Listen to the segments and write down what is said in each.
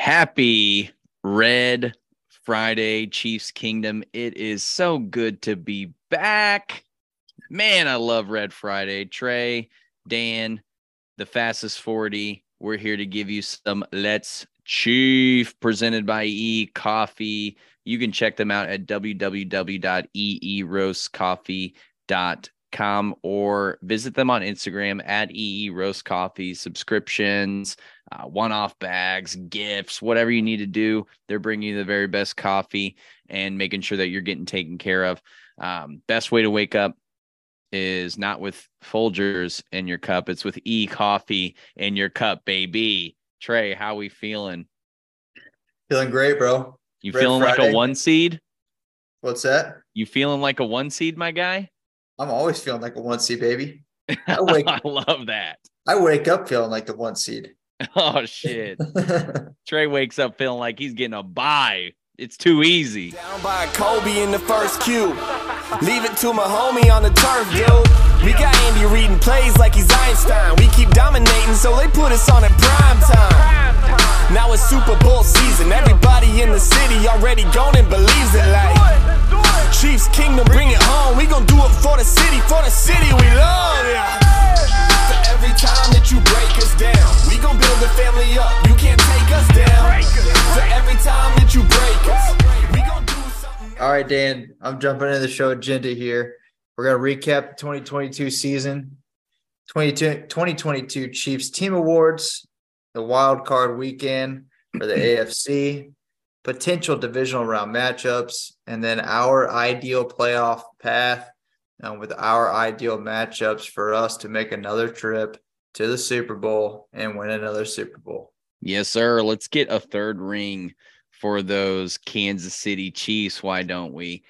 Happy Red Friday, Chiefs Kingdom. It is so good to be back. Man, I love Red Friday. Trey, Dan, the fastest 40. We're here to give you some Let's Chief presented by E Coffee. You can check them out at www.eeroastcoffee.com or visit them on Instagram at EE Roast Coffee. Subscriptions, uh, one off bags, gifts, whatever you need to do. They're bringing you the very best coffee and making sure that you're getting taken care of. Um, best way to wake up is not with Folgers in your cup, it's with e coffee in your cup, baby. Trey, how we feeling? Feeling great, bro. You Red feeling Friday. like a one seed? What's that? You feeling like a one seed, my guy? I'm always feeling like a one seed, baby. I, wake, I love that. I wake up feeling like the one seed. Oh shit. Trey wakes up feeling like he's getting a bye. It's too easy. Down by Kobe in the first cue. Leave it to my homie on the turf, dude. We got Andy reading plays like he's Einstein. We keep dominating, so they put us on at prime time. Now it's Super Bowl season. Everybody in the city already gone and believes it like Chiefs Kingdom, bring it home. We gon' do it for the city, for the city we love, yeah. For every time that you break us down, we gon' build the family up. You can't take us down. For every time that you break us, we gon' do something. All right, Dan, I'm jumping into the show agenda here. We're gonna recap the 2022 season, 2022 Chiefs team awards, the wild card weekend for the AFC, potential divisional round matchups, and then our ideal playoff path um, with our ideal matchups for us to make another trip to the Super Bowl and win another Super Bowl. Yes, sir. Let's get a third ring for those Kansas City Chiefs. Why don't we?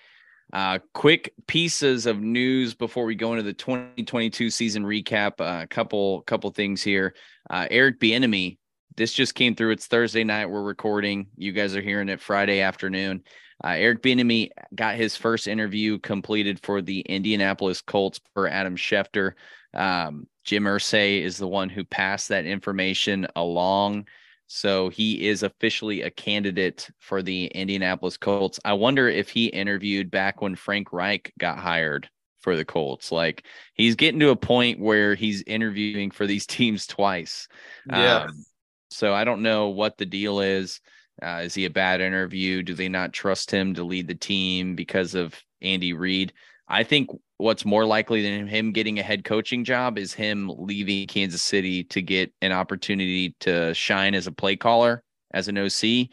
Uh, quick pieces of news before we go into the 2022 season recap. A uh, couple couple things here. Uh, Eric Bieniemy this just came through. It's Thursday night. We're recording. You guys are hearing it Friday afternoon. Uh, Eric Bieniemy got his first interview completed for the Indianapolis Colts per Adam Schefter. Um, Jim Irsay is the one who passed that information along. So he is officially a candidate for the Indianapolis Colts. I wonder if he interviewed back when Frank Reich got hired for the Colts. Like he's getting to a point where he's interviewing for these teams twice. Yeah. Um, so I don't know what the deal is. Uh, is he a bad interview? Do they not trust him to lead the team because of Andy Reid? I think what's more likely than him getting a head coaching job is him leaving Kansas City to get an opportunity to shine as a play caller, as an OC,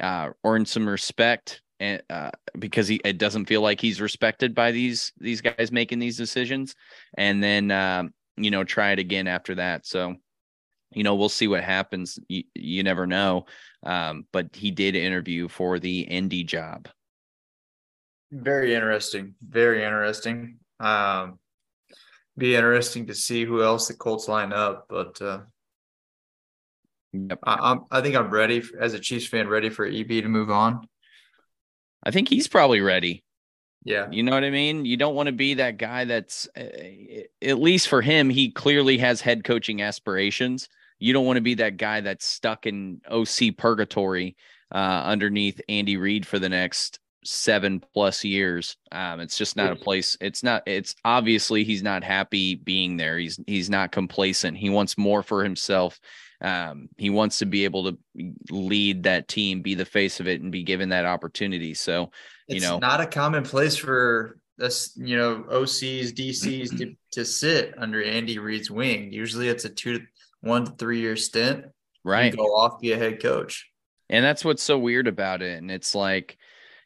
uh, earn some respect, and uh, because he it doesn't feel like he's respected by these these guys making these decisions, and then um, you know try it again after that. So you know, we'll see what happens. You, you never know. Um, but he did interview for the Indy job. Very interesting. Very interesting. Um, be interesting to see who else the Colts line up, but uh, yep. I, am I think I'm ready for, as a Chiefs fan, ready for EB to move on. I think he's probably ready. Yeah. You know what I mean? You don't want to be that guy that's, uh, at least for him, he clearly has head coaching aspirations you don't want to be that guy that's stuck in OC purgatory uh, underneath Andy Reid for the next seven plus years. Um, it's just not a place. It's not. It's obviously he's not happy being there. He's he's not complacent. He wants more for himself. Um, he wants to be able to lead that team, be the face of it, and be given that opportunity. So, you it's know, not a common place for us, you know, OCs, DCs to, to sit under Andy Reid's wing. Usually, it's a two one to three year stint, right? Go off, be a head coach. And that's what's so weird about it. And it's like,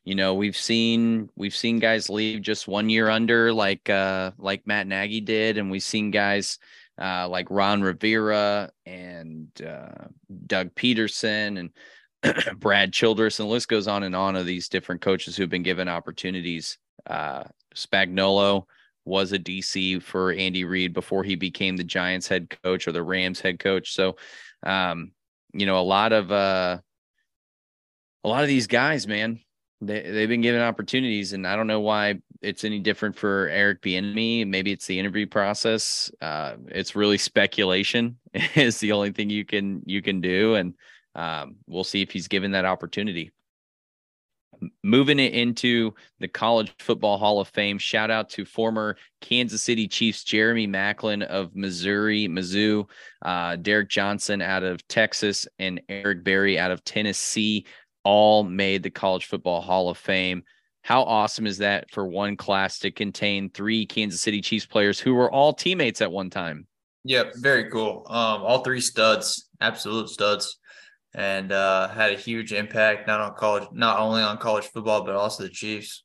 you know, we've seen we've seen guys leave just one year under, like uh like Matt Nagy did, and we've seen guys uh like Ron Rivera and uh Doug Pederson and Brad Childress, and the list goes on and on of these different coaches who've been given opportunities. Uh Spagnuolo, was a DC for Andy Reid before he became the Giants head coach or the Rams head coach. So, um, you know, a lot of uh, a lot of these guys, man, they they've been given opportunities, and I don't know why it's any different for Eric Bieniemy. Maybe it's the interview process. Uh, it's really speculation is the only thing you can you can do, and um, we'll see if he's given that opportunity moving it into the College Football Hall of Fame. Shout out to former Kansas City Chiefs Jeremy Maclin of Missouri, Mizzou, uh, Derrick Johnson out of Texas, and Eric Berry out of Tennessee. All made the College Football Hall of Fame. How awesome is that for one class to contain three Kansas City Chiefs players who were all teammates at one time? Yep, very cool. Um, all three studs, absolute studs and uh, had a huge impact not on college, not only on college football, but also the Chiefs.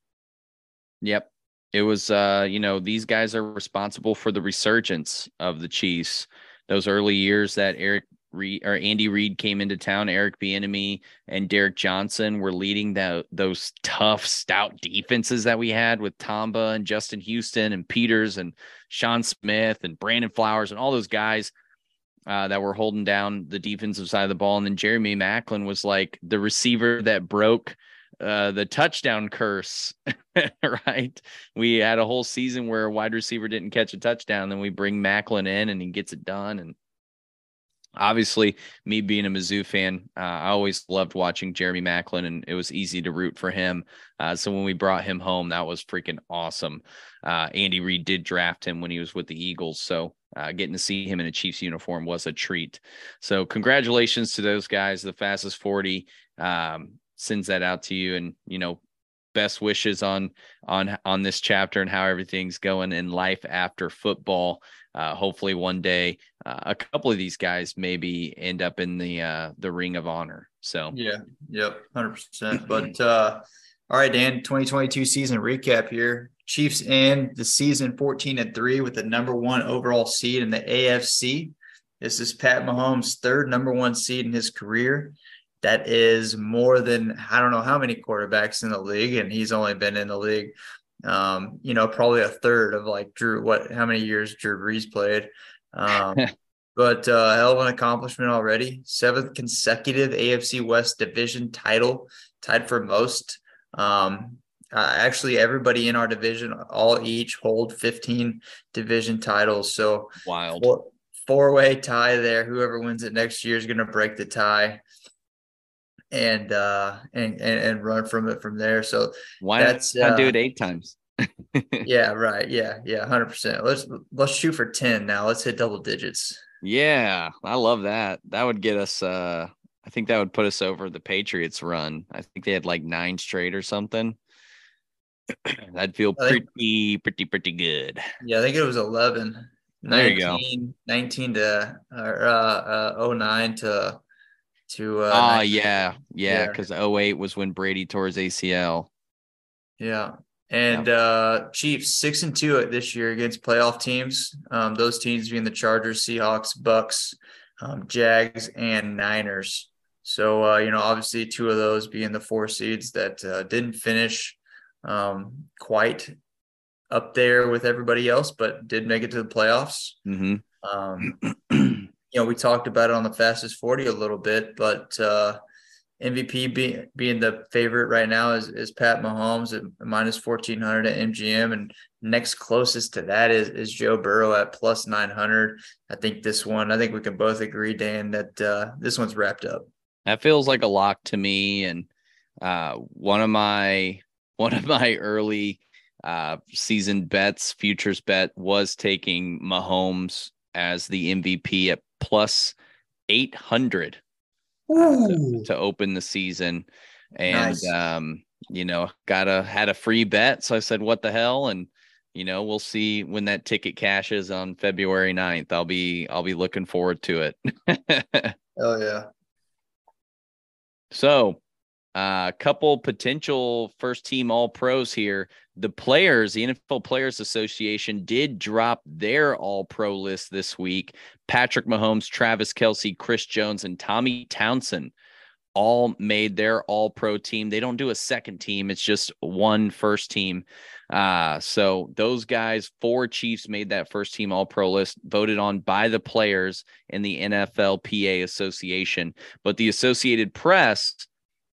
Yep. It was, uh, you know, these guys are responsible for the resurgence of the Chiefs. Those early years that Eric Reid or Andy Reid came into town, Eric Bieniemy and Derrick Johnson were leading that those tough, stout defenses that we had with Tamba and Justin Houston and Peters and Sean Smith and Brandon Flowers and all those guys uh, that were holding down the defensive side of the ball. And then Jeremy Maclin was like the receiver that broke uh, the touchdown curse, right? We had a whole season where a wide receiver didn't catch a touchdown. Then we bring Maclin in and he gets it done. And obviously, me being a Mizzou fan, uh, I always loved watching Jeremy Maclin and it was easy to root for him. Uh, so when we brought him home, that was freaking awesome. Uh, Andy Reid did draft him when he was with the Eagles. So uh, getting to see him in a Chiefs uniform was a treat. So congratulations to those guys. The fastest 40 um, sends that out to you, and you know, best wishes on on on this chapter and how everything's going in life after football. Uh, hopefully, one day uh, a couple of these guys maybe end up in the uh, the ring of honor. So yeah, yep, hundred percent. But uh, all right, Dan, 2022 season recap here. Chiefs end the season 14 and 3 with the number one overall seed in the AFC. This is Pat Mahomes' third number one seed in his career. That is more than I don't know how many quarterbacks in the league, and he's only been in the league, um, you know, probably a third of like Drew. What? How many years Drew Brees played? Um, but uh, hell of an accomplishment already. Seventh consecutive AFC West division title, tied for most. Um, uh, actually everybody in our division all each hold 15 division titles. So wild. four, four-way tie there. Whoever wins it next year is going to break the tie and uh and, and, and run from it from there. So why that's not uh, do it eight times? Yeah right. Yeah yeah 100 percent. Let's let's shoot for 10 now. Let's hit double digits. Yeah i love that. That would get us uh I think that would put us over the Patriots run. I think they had like nine straight or something. That'd feel think, pretty, pretty, pretty good. Yeah, I think it was 11. There 19, you go. 19 to uh, uh, 09 to to uh oh yeah yeah because yeah. 08 was when brady tore his acl yeah and yeah. uh chiefs six and two this year against playoff teams um those teams being the chargers seahawks bucks um, jags and niners so uh you know obviously two of those being the four seeds that uh, didn't finish um, quite up there with everybody else, but did make it to the playoffs. Mm-hmm. Um, you know, we talked about it on the fastest 40 a little bit, but uh, MVP being being the favorite right now is, is Pat Mahomes at minus 1400 at MGM. And next closest to that is, is Joe Burrow at plus 900. I think this one, I think we can both agree, Dan, that uh, this one's wrapped up. That feels like a lock to me. And uh, one of my one of my early uh, season bets, futures bet, was taking Mahomes as the MVP at plus 800 uh, to, to, open the season. And, nice. um, you know, got a had a free bet. So I said, what the hell? And, you know, we'll see when that ticket cashes on February 9th. I'll be I'll be looking forward to it. oh yeah. So a uh, couple potential first team all pros here. The players, the NFL Players Association did drop their all pro list this week. Patrick Mahomes, Travis Kelce, Chris Jones, and Tommy Townsend all made their all pro team. They don't do a second team, it's just one first team. Uh, so those guys, four Chiefs made that first team all pro list, voted on by the players in the NFLPA Association. But the Associated Press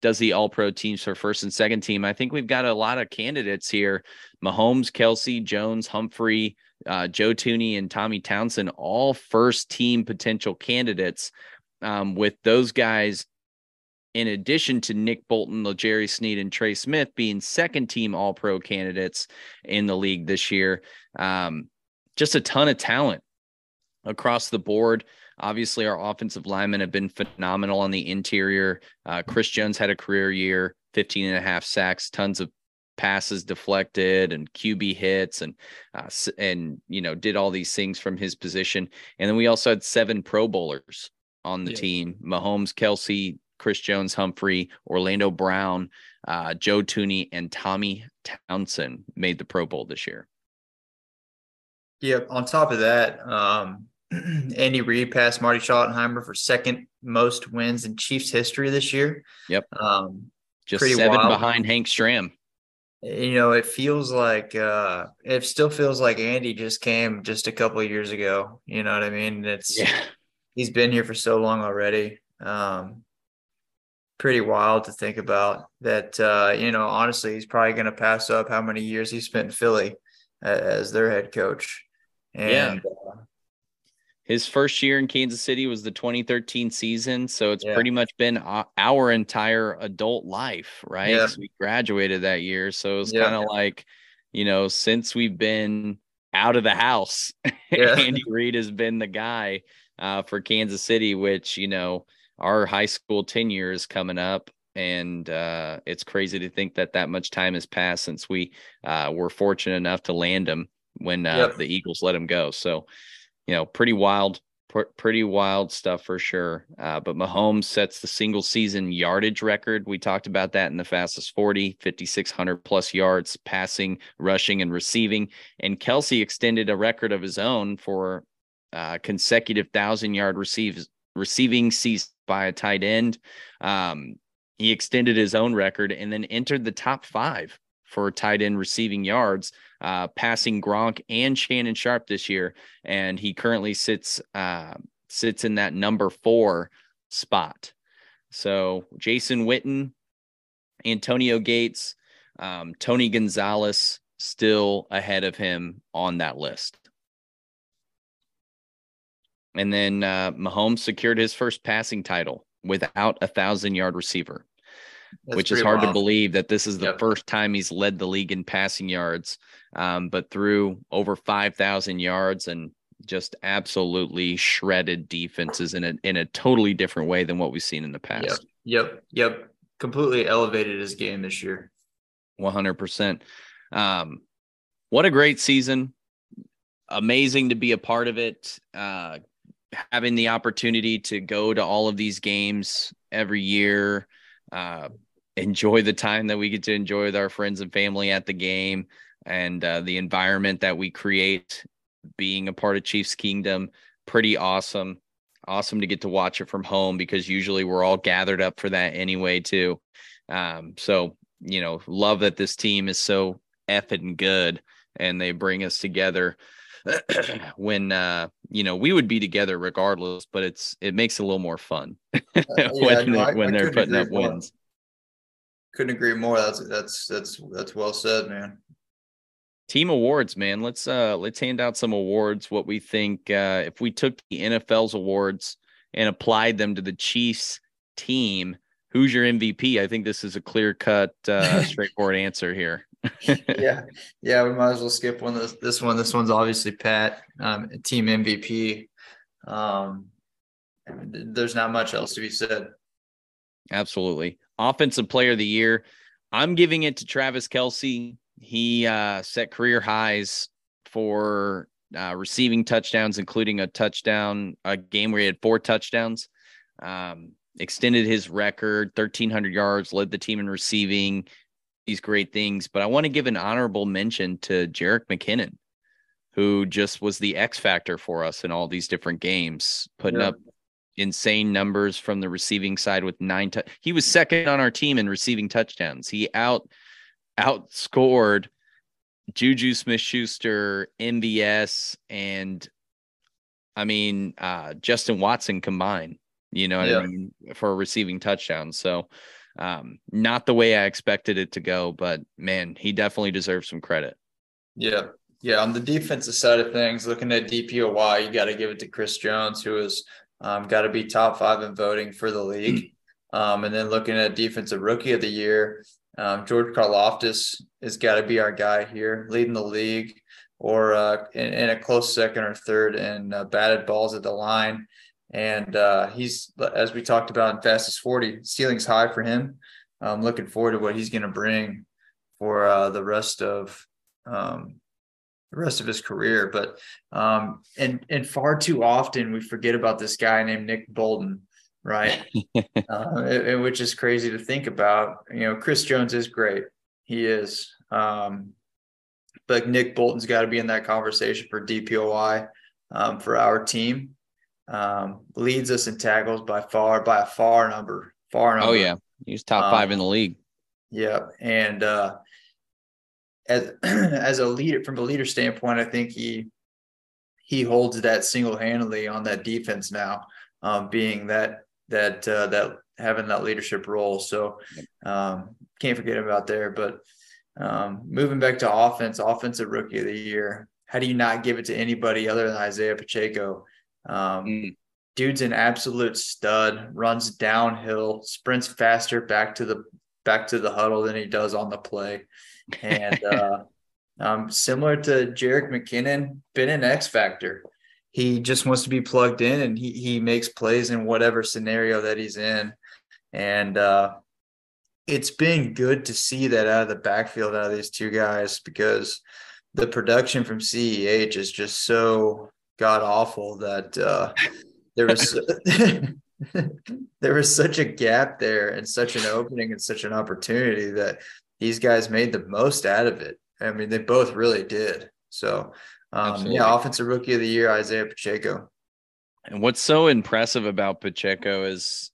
does the all pro teams for first and second team. I think we've got a lot of candidates here Mahomes, Kelce, Jones, Humphrey, uh, Joe Thuney and Tommy Townsend, all first team potential candidates. Um, with those guys in addition to Nick Bolton, L'Jarius Sneed, and Trey Smith being second team All Pro candidates in the league this year. Um, just a ton of talent across the board. Obviously, our offensive linemen have been phenomenal on the interior. Uh, Chris Jones had a career year, 15 and a half sacks, tons of passes deflected and QB hits and uh, and you know did all these things from his position. And then we also had seven Pro Bowlers on the yeah. team: Mahomes, Kelce, Chris Jones, Humphrey, Orlando Brown, uh, Joe Thuney, and Tommy Townsend made the Pro Bowl this year. Yeah. On top of that, um, Andy Reid passed Marty Schottenheimer for second most wins in Chiefs history this year. Yep. Um, Just seven wild. behind Hank Stram. You know, it feels like uh, it still feels like Andy just came just a couple of years ago. You know what I mean? It's yeah. he's been here for so long already. Um, pretty wild to think about that. Uh, you know, honestly, he's probably going to pass up how many years he spent in Philly as their head coach. And, yeah. Uh, his first year in Kansas City was the 2013 season. So it's yeah. pretty much been our entire adult life, right? Yeah. we graduated that year. So it's yeah. kind of like, you know, since we've been out of the house. Andy Reid has been the guy uh, for Kansas City, which, you know, our high school tenure is coming up. And uh, it's crazy to think that that much time has passed since we uh, were fortunate enough to land him when uh, yep. the Eagles let him go. So, you know, pretty wild, pr- pretty wild stuff for sure. Uh, but Mahomes sets the single season yardage record. We talked about that in the fastest 40, 5,600 plus yards passing, rushing, and receiving. And Kelce extended a record of his own for uh, consecutive thousand yard receives, receiving season by a tight end. Um, he extended his own record and then entered the top five for tight end receiving yards, uh, passing Gronk and Shannon Sharpe this year, and he currently sits uh, sits in that number four spot. So Jason Witten, Antonio Gates, um, Tony Gonzalez still ahead of him on that list. And then uh, Mahomes secured his first passing title without a thousand yard receiver. That's which is hard wild. to believe that this is the yep. first time he's led the league in passing yards, um, but through over 5,000 yards and just absolutely shredded defenses in a in a totally different way than what we've seen in the past. Yep, yep, yep. Completely elevated his game this year. 100%. Um, what a great season. Amazing to be a part of it. Uh, having the opportunity to go to all of these games every year uh, enjoy the time that we get to enjoy with our friends and family at the game and uh, the environment that we create being a part of Chiefs Kingdom. Pretty awesome. Awesome to get to watch it from home because usually we're all gathered up for that anyway, too. Um, so, you know, love that this team is so effing good and they bring us together when uh you know we would be together regardless but it's it makes it a little more fun uh, yeah, when, no, I, when I they're putting up more. wins. Couldn't agree more. That's that's that's that's well said man. Team awards man. Let's uh let's hand out some awards what we think uh if we took the nfl's awards and applied them to the chiefs team who's your mvp i think this is a clear cut uh straightforward answer here yeah, yeah, we might as well skip one. This this one, this one's obviously Pat, um, team MVP. Um, there's not much else to be said. Absolutely, offensive player of the year. I'm giving it to Travis Kelce. He uh, set career highs for uh, receiving touchdowns, including a touchdown, a game where he had four touchdowns. Um, extended his record, 1,300 yards, led the team in receiving, these great things, but I want to give an honorable mention to Jerick McKinnon, who just was the X factor for us in all these different games, putting yeah. up insane numbers from the receiving side with nine. Tu- he was second on our team in receiving touchdowns. He out outscored Juju Smith Schuster, MVS, and I mean uh, Justin Watson combined. You know what yeah. I mean for receiving touchdowns. So um, not the way I expected it to go, but man, he definitely deserves some credit. Yeah. Yeah. On the defensive side of things, looking at DPOY, you got to give it to Chris Jones, who has um, got to be top five in voting for the league. Um, and then looking at defensive rookie of the year, um, George Karlaftis has got to be our guy here, leading the league, or uh, in, in, a close second or third in uh, batted balls at the line. And uh, he's, as we talked about in fastest 40, ceiling's high for him. I'm looking forward to what he's going to bring for uh, the rest of um, the rest of his career. But um, and and far too often we forget about this guy named Nick Bolton, right? uh, it, it, which is crazy to think about. You know, Chris Jones is great, he is. Um, but Nick Bolton's got to be in that conversation for DPOY um, for our team. Um, leads us in tackles by far, by a far number, far oh, number. Oh yeah, he's top five in the league. Yeah, and uh, as as a leader from a leader standpoint, I think he he holds that single handedly on that defense now, um, being that that uh, that having that leadership role. So um, can't forget about there. But um, moving back to offense, offensive rookie of the year. How do you not give it to anybody other than Isaiah Pacheco? Um, mm. Dude's an absolute stud. Runs downhill, sprints faster back to the back to the huddle than he does on the play and uh, um, similar to Jerick McKinnon, been an X factor. He just wants to be plugged in, and he he makes plays in whatever scenario that he's in, and uh, it's been good to see that out of the backfield out of these two guys because the production from CEH is just so god awful that uh, there was there was such a gap there and such an opening and such an opportunity that these guys made the most out of it. I mean, they both really did. So, um, yeah, offensive rookie of the year, Isaiah Pacheco. And what's so impressive about Pacheco is,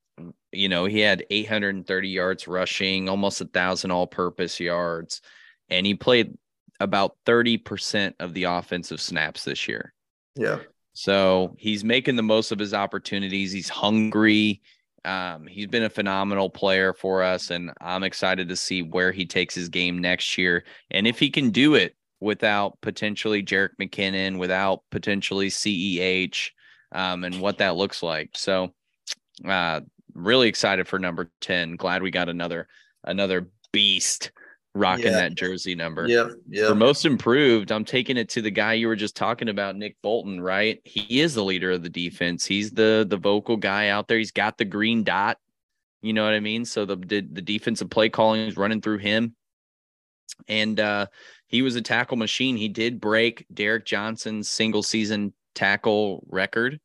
you know, he had 830 yards rushing, almost a thousand all purpose yards, and he played about 30% of the offensive snaps this year. Yeah. So he's making the most of his opportunities. He's hungry. Um, he's been a phenomenal player for us, and I'm excited to see where he takes his game next year. And if he can do it without potentially Jerick McKinnon, without potentially CEH, um, and what that looks like. So, uh, really excited for number 10. Glad we got another another beast rocking yeah. that jersey number. Yeah. Yeah. For most improved, I'm taking it to the guy you were just talking about, Nick Bolton, right? He is the leader of the defense. He's the the vocal guy out there. He's got the green dot. You know what I mean? So the the, the defensive play calling is running through him. And uh he was a tackle machine. He did break Derrick Johnson's single season tackle record.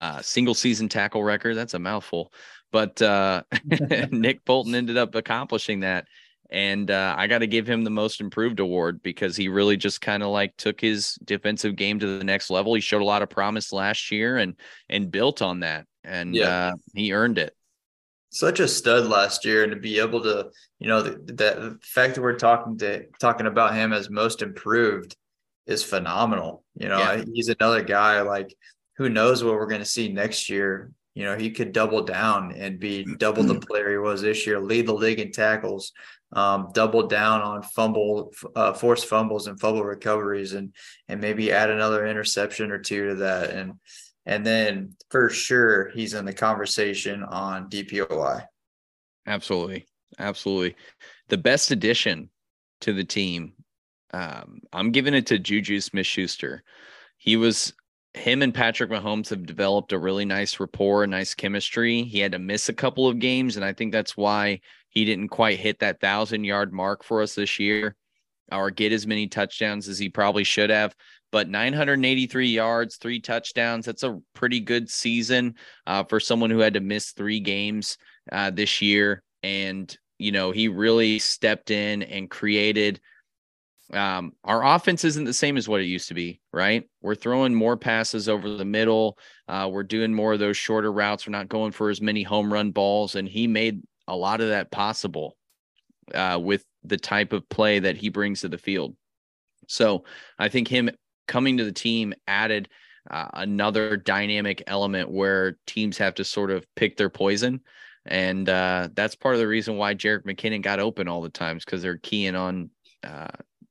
Uh single season tackle record. That's a mouthful. But uh Nick Bolton ended up accomplishing that and uh, I got to give him the most improved award because he really just kind of like took his defensive game to the next level. He showed a lot of promise last year and and built on that, and yeah. uh, he earned it. Such a stud last year, and to be able to, you know, the, the fact that we're talking to talking about him as most improved is phenomenal. You know, yeah. he's another guy like who knows what we're going to see next year. You know, he could double down and be double the player he was this year, lead the league in tackles, um, double down on fumble, uh, forced fumbles and fumble recoveries, and and maybe add another interception or two to that, and and then for sure he's in the conversation on DPOY. Absolutely, absolutely, the best addition to the team. Um, I'm giving it to Juju Smith Schuster. He was him and Patrick Mahomes have developed a really nice rapport, nice chemistry. He had to miss a couple of games, and I think that's why he didn't quite hit that thousand yard mark for us this year or get as many touchdowns as he probably should have. But 983 yards, three touchdowns. That's a pretty good season uh, for someone who had to miss three games uh, this year. And, you know, he really stepped in and created. Um, our offense isn't the same as what it used to be, right? We're throwing more passes over the middle. Uh, we're doing more of those shorter routes. We're not going for as many home run balls. And he made a lot of that possible uh, with the type of play that he brings to the field. So I think him coming to the team added uh, another dynamic element where teams have to sort of pick their poison. And uh, that's part of the reason why Jerick McKinnon got open all the times because they're keying on uh,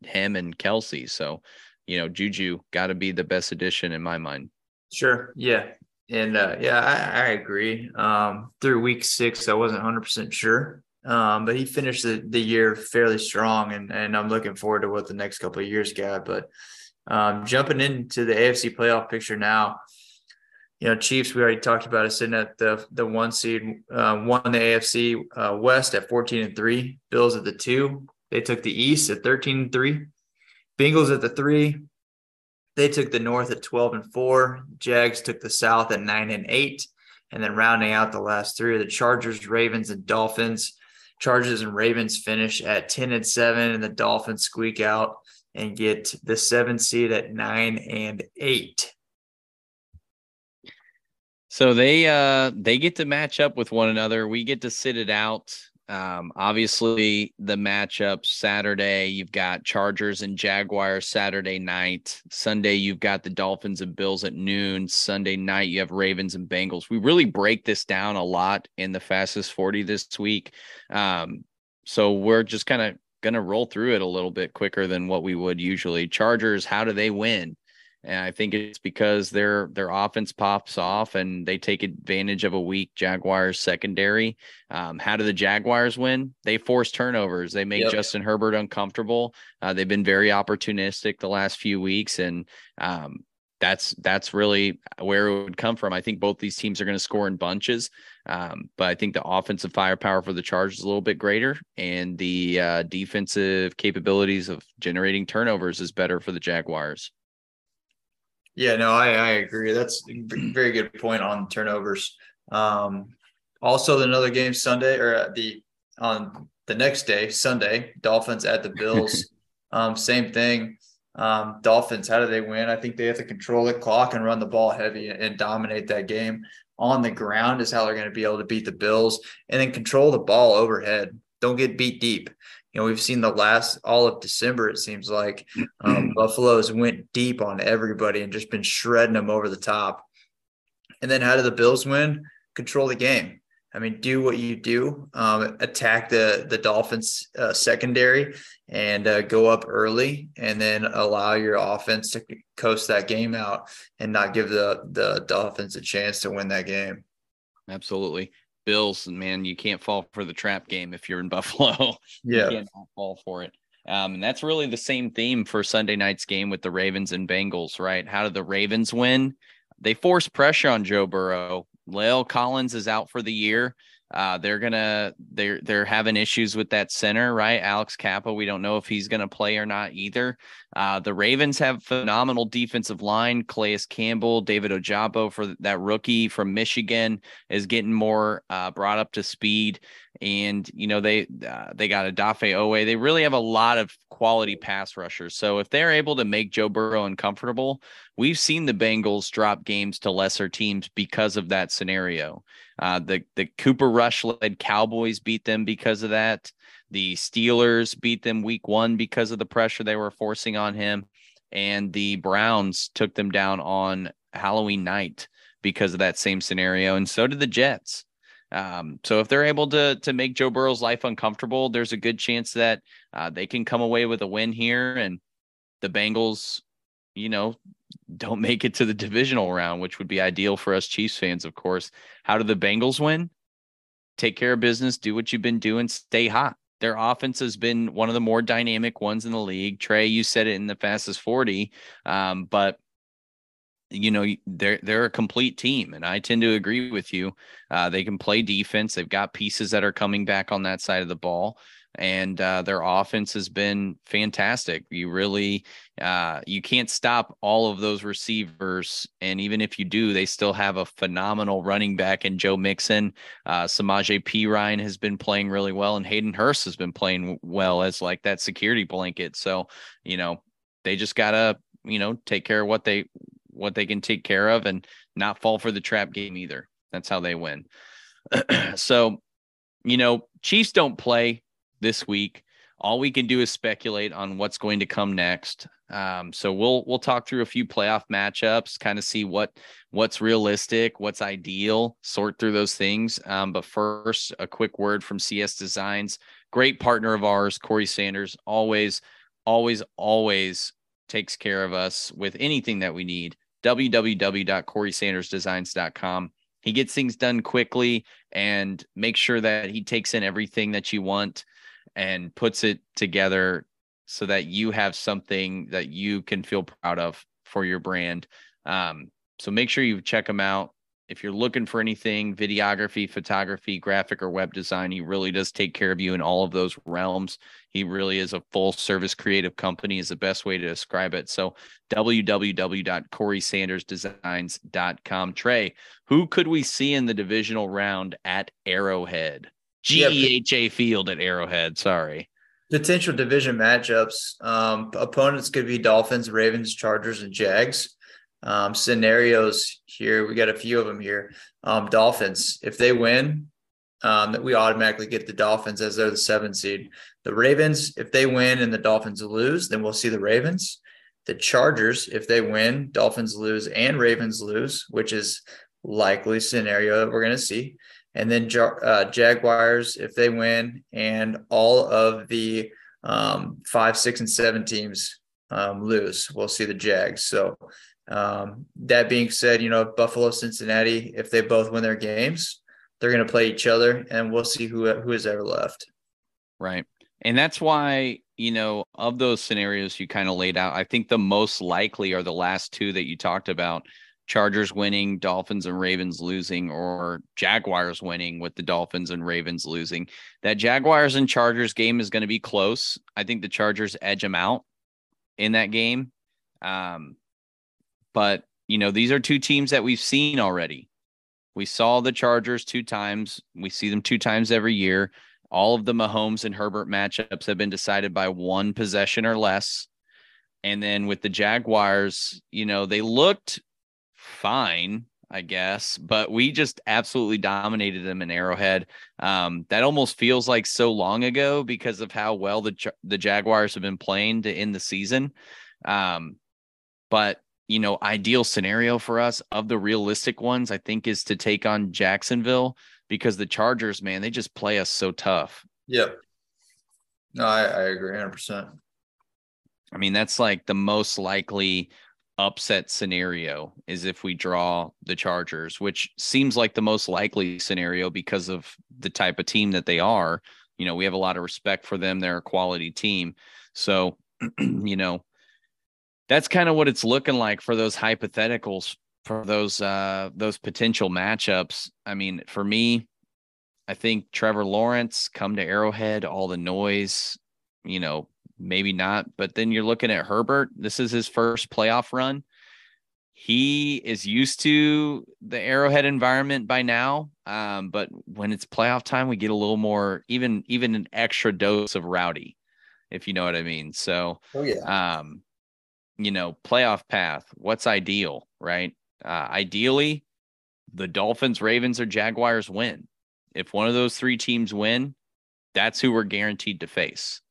him and Kelce. So, you know, Juju got to be the best addition in my mind. Sure. Yeah. And uh, yeah, I, I agree. Um, through week six, I wasn't 100% sure. Um, but he finished the, the year fairly strong, and, and I'm looking forward to what the next couple of years got. But um, jumping into the AFC playoff picture now, you know, Chiefs, we already talked about it sitting at the the one seed, uh, won the AFC uh, West at 14 and three. Bills at the two. They took the East at 13 and three. Bengals at the three. They took the North at 12 and four. Jags took the South at nine and eight. And then rounding out the last three are the Chargers, Ravens, and Dolphins. Chargers and Ravens finish at 10 and seven, and the Dolphins squeak out and get the seven seed at nine and eight. So they uh they get to match up with one another. We get to sit it out. Um, obviously the matchup Saturday, you've got Chargers and Jaguars Saturday night. Sunday, you've got the Dolphins and Bills at noon. Sunday night, you have Ravens and Bengals. We really break this down a lot in the fastest 40 this week. Um, so we're just kind of gonna roll through it a little bit quicker than what we would usually. Chargers, how do they win? And I think it's because their their offense pops off and they take advantage of a weak Jaguars secondary. Um, how do the Jaguars win? They force turnovers. They make yep. Justin Herbert uncomfortable. Uh, they've been very opportunistic the last few weeks, and um, that's that's really where it would come from. I think both these teams are going to score in bunches, um, but I think the offensive firepower for the Chargers is a little bit greater, and the uh, defensive capabilities of generating turnovers is better for the Jaguars. Yeah, no, I, I agree. That's a very good point on turnovers. Um, also, another game Sunday or the on the next day, Sunday, Dolphins at the Bills. um, same thing. Um, Dolphins, how do they win? I think they have to control the clock and run the ball heavy and dominate that game. On the ground is how they're going to be able to beat the Bills and then control the ball overhead. Don't get beat deep you know, we've seen the last all of December, it seems like um, Buffalo's went deep on everybody and just been shredding them over the top. And then how do the Bills win? Control the game. I mean, do what you do, um, attack the the Dolphins uh, secondary and uh, go up early, and then allow your offense to coast that game out and not give the the Dolphins a chance to win that game. Absolutely. Bills, man, you can't fall for the trap game if you're in Buffalo. Yeah, you can't fall for it. Um, and that's really the same theme for Sunday night's game with the Ravens and Bengals, right? How did the Ravens win? They force pressure on Joe Burrow. La'el Collins is out for the year. Uh, they're gonna they're they're having issues with that center, right? Alex Cappa. We don't know if he's gonna play or not either. Uh, the Ravens have phenomenal defensive line. Calais Campbell, David Ojabo for that rookie from Michigan is getting more uh, brought up to speed. And you know they uh, they got Odafe Oweh. They really have a lot of quality pass rushers. So if they're able to make Joe Burrow uncomfortable, we've seen the Bengals drop games to lesser teams because of that scenario. Uh, the the Cooper Rush led Cowboys beat them because of that. The Steelers beat them week one because of the pressure they were forcing on him, and the Browns took them down on Halloween night because of that same scenario, and so did the Jets. Um, so if they're able to to make Joe Burrow's life uncomfortable, there's a good chance that uh, they can come away with a win here, and the Bengals, you know, don't make it to the divisional round, which would be ideal for us Chiefs fans, of course. How do the Bengals win? Take care of business, do what you've been doing, stay hot. Their offense has been one of the more dynamic ones in the league. Trey, you said it in the fastest 40, um, but you know they're they're a complete team and i tend to agree with you. Uh, they can play defense. They've got pieces that are coming back on that side of the ball and uh, their offense has been fantastic. You really uh, you can't stop all of those receivers, and even if you do, they still have a phenomenal running back in Joe Mixon. Uh, Samaje Perine has been playing really well, and Hayden Hurst has been playing well as like that security blanket. So you know they just gotta you know take care of what they what they can take care of and not fall for the trap game either. That's how they win. so, you know, Chiefs don't play this week. All we can do is speculate on what's going to come next. Um, so we'll we'll talk through a few playoff matchups, kind of see what what's realistic, what's ideal, sort through those things. Um, but first, a quick word from CS Designs, great partner of ours, Cory Sanders, always, always, always takes care of us with anything that we need. www.corysandersdesigns.com. He gets things done quickly and makes sure that he takes in everything that you want and puts it together so that you have something that you can feel proud of for your brand. Um, so make sure you check them out if you're looking for anything videography, photography, graphic, or web design, he really does take care of you in all of those realms. He really is a full service creative company, is the best way to describe it. So, www.corysandersdesigns.com. Trey, who could we see in the divisional round at Arrowhead? GEHA Field at Arrowhead. Sorry. Potential division matchups. Um, opponents could be Dolphins, Ravens, Chargers, and Jags um, scenarios here. We got a few of them here. Um, Dolphins, if they win, um, that we automatically get the Dolphins as they're the seven seed. The Ravens, if they win and the Dolphins lose, then we'll see the Ravens. The Chargers, if they win, Dolphins lose and Ravens lose, which is likely scenario that we're going to see. And then uh, Jaguars, if they win, and all of the um, five, six, and seven teams um, lose, we'll see the Jags. So um, that being said, you know, Buffalo, Cincinnati, if they both win their games, they're going to play each other, and we'll see who who is ever left. Right, and that's why you know of those scenarios you kind of laid out. I think the most likely are the last two that you talked about: Chargers winning, Dolphins and Ravens losing, or Jaguars winning with the Dolphins and Ravens losing. That Jaguars and Chargers game is going to be close. I think the Chargers edge them out in that game. Um, but, you know, these are two teams that we've seen already. We saw the Chargers two times. We see them two times every year. All of the Mahomes and Herbert matchups have been decided by one possession or less. And then with the Jaguars, you know, they looked fine, I guess, but we just absolutely dominated them in Arrowhead. Um, that almost feels like so long ago because of how well the the Jaguars have been playing to end the season. Um, but you know, ideal scenario for us of the realistic ones, I think, is to take on Jacksonville because the Chargers, man, they just play us so tough. Yep. No, I, I agree 100%. I mean, that's like the most likely upset scenario is if we draw the Chargers, which seems like the most likely scenario because of the type of team that they are. You know, we have a lot of respect for them. They're a quality team. So, you know, that's kind of what it's looking like for those hypotheticals for those uh those potential matchups. I mean, for me, I think Trevor Lawrence come to Arrowhead, all the noise, you know, maybe not, but then you're looking at Herbert. This is his first playoff run. He is used to the Arrowhead environment by now, um, but when it's playoff time, we get a little more, even even an extra dose of rowdy, if you know what I mean. So, oh yeah, um, you know, playoff path, what's ideal, right? Uh, ideally, the Dolphins, Ravens, or Jaguars win. If one of those three teams win, that's who we're guaranteed to face.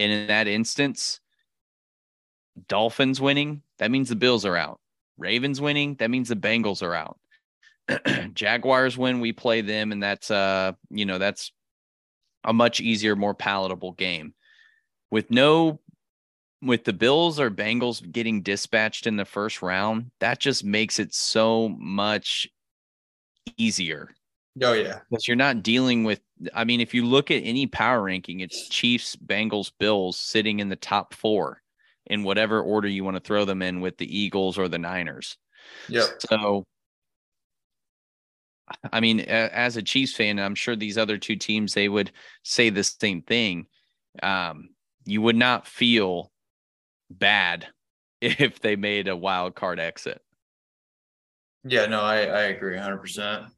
And in that instance, Dolphins winning, that means the Bills are out. Ravens winning, that means the Bengals are out. Jaguars win, we play them, and that's uh, you know, that's a much easier, more palatable game. With no with the Bills or Bengals getting dispatched in the first round, that just makes it so much easier. Oh yeah. Because you're not dealing with I mean, if you look at any power ranking, it's Chiefs, Bengals, Bills sitting in the top four in whatever order you want to throw them in with the Eagles or the Niners. Yeah. So I mean, as a Chiefs fan, I'm sure these other two teams they would say the same thing. Um, you would not feel bad if they made a wild card exit. Yeah, no, I, I agree 100%.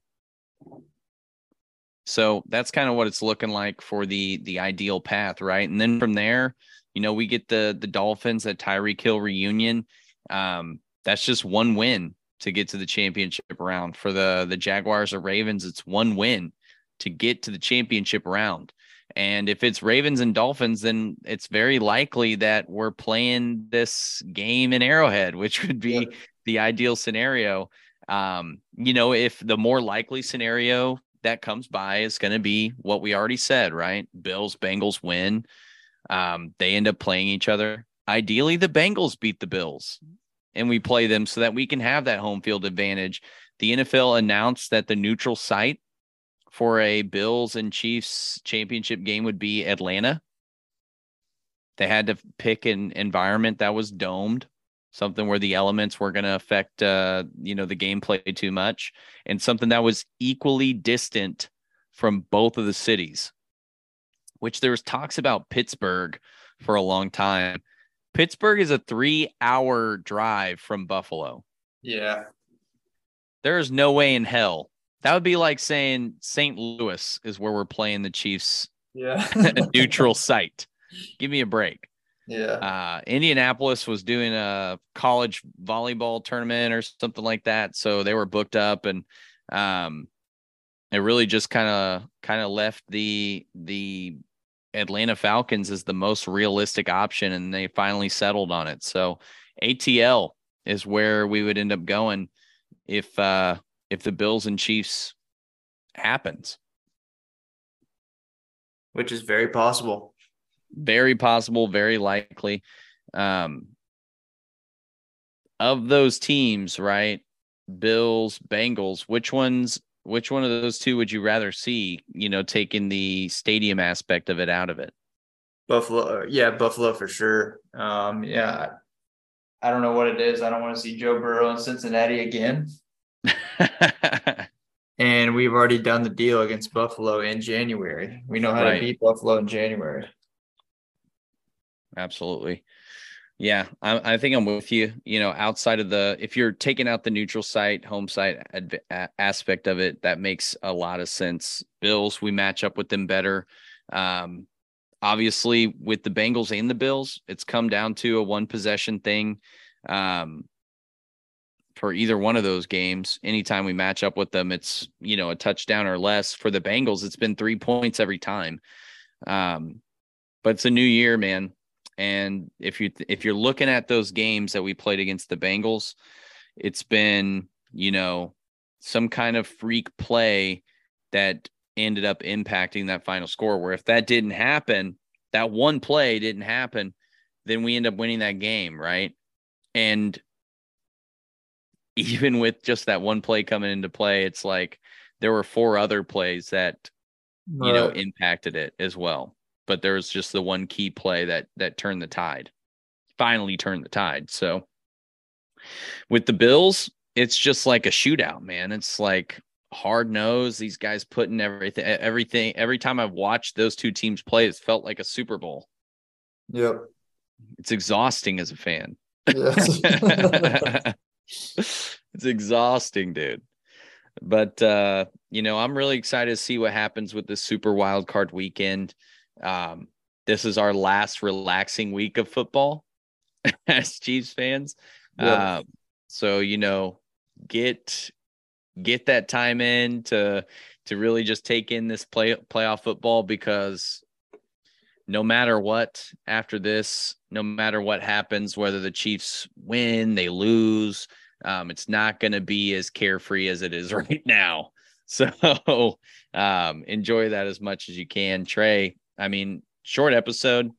So that's kind of what it's looking like for the the ideal path, right? And then from there, you know, we get the the Dolphins at Tyreek Hill reunion. Um, that's just one win to get to the championship round. For the the Jaguars or Ravens, it's one win to get to the championship round. And if it's Ravens and Dolphins, then it's very likely that we're playing this game in Arrowhead, which would be the ideal scenario. Um, you know, if the more likely scenario that comes by is going to be what we already said, right? Bills, Bengals win. Um, they end up playing each other. Ideally, the Bengals beat the Bills. and we play them so that we can have that home field advantage. The NFL announced that the neutral site for a Bills and Chiefs championship game would be Atlanta. They had to pick an environment that was domed, something where the elements were going to affect, uh, you know, the gameplay too much, and something that was equally distant from both of the cities. Which there was talks about Pittsburgh for a long time. Pittsburgh is a three-hour drive from Buffalo. Yeah. There is no way in hell. That would be like saying St. Louis is where we're playing the Chiefs Yeah. neutral site. Give me a break. Yeah. Uh, Indianapolis was doing a college volleyball tournament or something like that, so they were booked up, and um, it really just kind of kind of left the the Atlanta Falcons as the most realistic option, and they finally settled on it. So ATL is where we would end up going if uh, if the Bills and Chiefs happens. Which is very possible. Very possible, very likely. Um, of those teams, right? Bills, Bengals, which ones which one of those two would you rather see, you know, taking the stadium aspect of it out of it? Buffalo, uh, yeah, Buffalo for sure. Um, yeah, I don't know what it is. I don't want to see Joe Burrow in Cincinnati again. And we've already done the deal against Buffalo in January. We know how Right. to beat Buffalo in January. Absolutely. Yeah, I, I think I'm with you. You know, outside of the, if you're taking out the neutral site, home site aspect of it, that makes a lot of sense. Bills, we match up with them better. Um, obviously, with the Bengals and the Bills, it's come down to a one possession thing. Um, for either one of those games, anytime we match up with them, it's you know a touchdown or less. For the Bengals, it's been three points every time. Um, but it's a new year, man. And if you if you're looking at those games that we played against the Bengals, it's been you know some kind of freak play that ended up impacting that final score. Where if that didn't happen, that one play didn't happen, then we end up winning that game, right? And even with just that one play coming into play, it's like there were four other plays that you know impacted it as well but there was just the one key play that that turned the tide finally turned the tide so with the bills it's just like a shootout man it's like hard nose these guys putting everything everything every time i've watched those two teams play it's felt like a super bowl Yep. it's exhausting as a fan Yes. it's exhausting, dude. But uh, you know, I'm really excited to see what happens with this super wild card weekend. Um, this is our last relaxing week of football as Chiefs fans. Yeah. Um, so you know, get get that time in to to really just take in this play playoff football because no matter what after this, no matter what happens, whether the Chiefs win, they lose, um, it's not going to be as carefree as it is right now. So um, enjoy that as much as you can. Trey, I mean, short episode.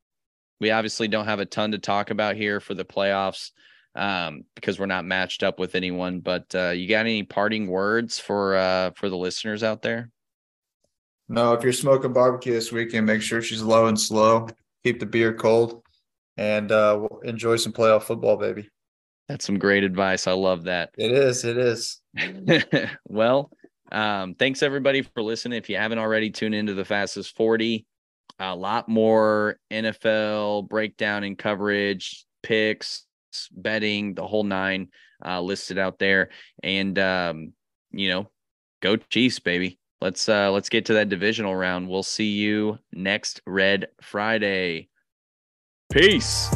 We obviously don't have a ton to talk about here for the playoffs um, because we're not matched up with anyone. But uh, you got any parting words for uh, for the listeners out there? No, if you're smoking barbecue this weekend, make sure she's low and slow. Keep the beer cold, and uh, enjoy some playoff football, baby. That's some great advice. I love that. It is. It is. well, um, thanks everybody for listening. If you haven't already, tune into the fastest 40. A lot more NFL breakdown and coverage, picks, betting, the whole nine uh, listed out there. And um, you know, go Chiefs, baby. Let's uh let's get to that divisional round. We'll see you next Red Friday. Peace.